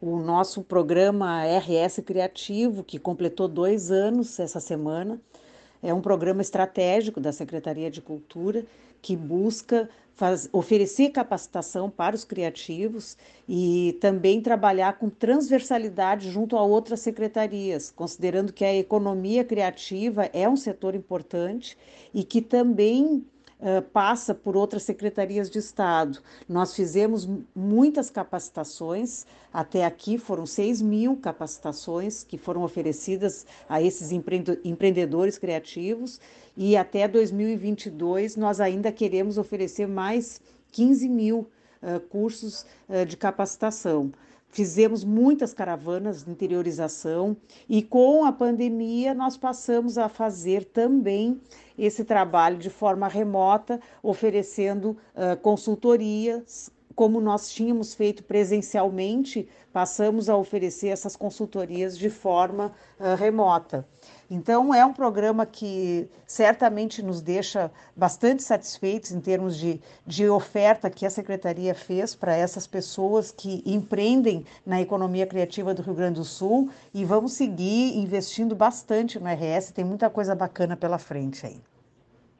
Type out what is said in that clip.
o nosso programa RS Criativo, que completou dois anos essa semana. É um programa estratégico da Secretaria de Cultura que busca faz, oferecer capacitação para os criativos e também trabalhar com transversalidade junto a outras secretarias, considerando que a economia criativa é um setor importante e que também Uh, passa por outras secretarias de Estado. Nós fizemos muitas capacitações, até aqui foram 6 mil capacitações que foram oferecidas a esses empreendedores criativos, e até 2022 nós ainda queremos oferecer mais 15 mil uh, cursos uh, de capacitação. Fizemos muitas caravanas de interiorização e com a pandemia nós passamos a fazer também esse trabalho de forma remota, oferecendo uh, consultorias, como nós tínhamos feito presencialmente, passamos a oferecer essas consultorias de forma uh, remota. Então, é um programa que certamente nos deixa bastante satisfeitos em termos de, de oferta que a Secretaria fez para essas pessoas que empreendem na economia criativa do Rio Grande do Sul e vamos seguir investindo bastante no RS, tem muita coisa bacana pela frente aí.